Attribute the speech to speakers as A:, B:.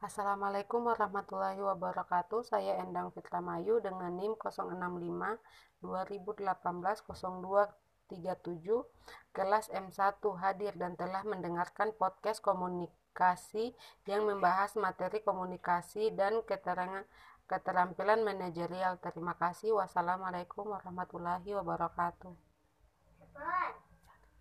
A: Assalamualaikum warahmatullahi wabarakatuh. Saya Endang Fitramayu dengan NIM 065 2018 0237 kelas M1 hadir dan telah mendengarkan podcast komunikasi yang membahas materi komunikasi dan keterangan keterampilan manajerial. Terima kasih. Wassalamualaikum warahmatullahi wabarakatuh.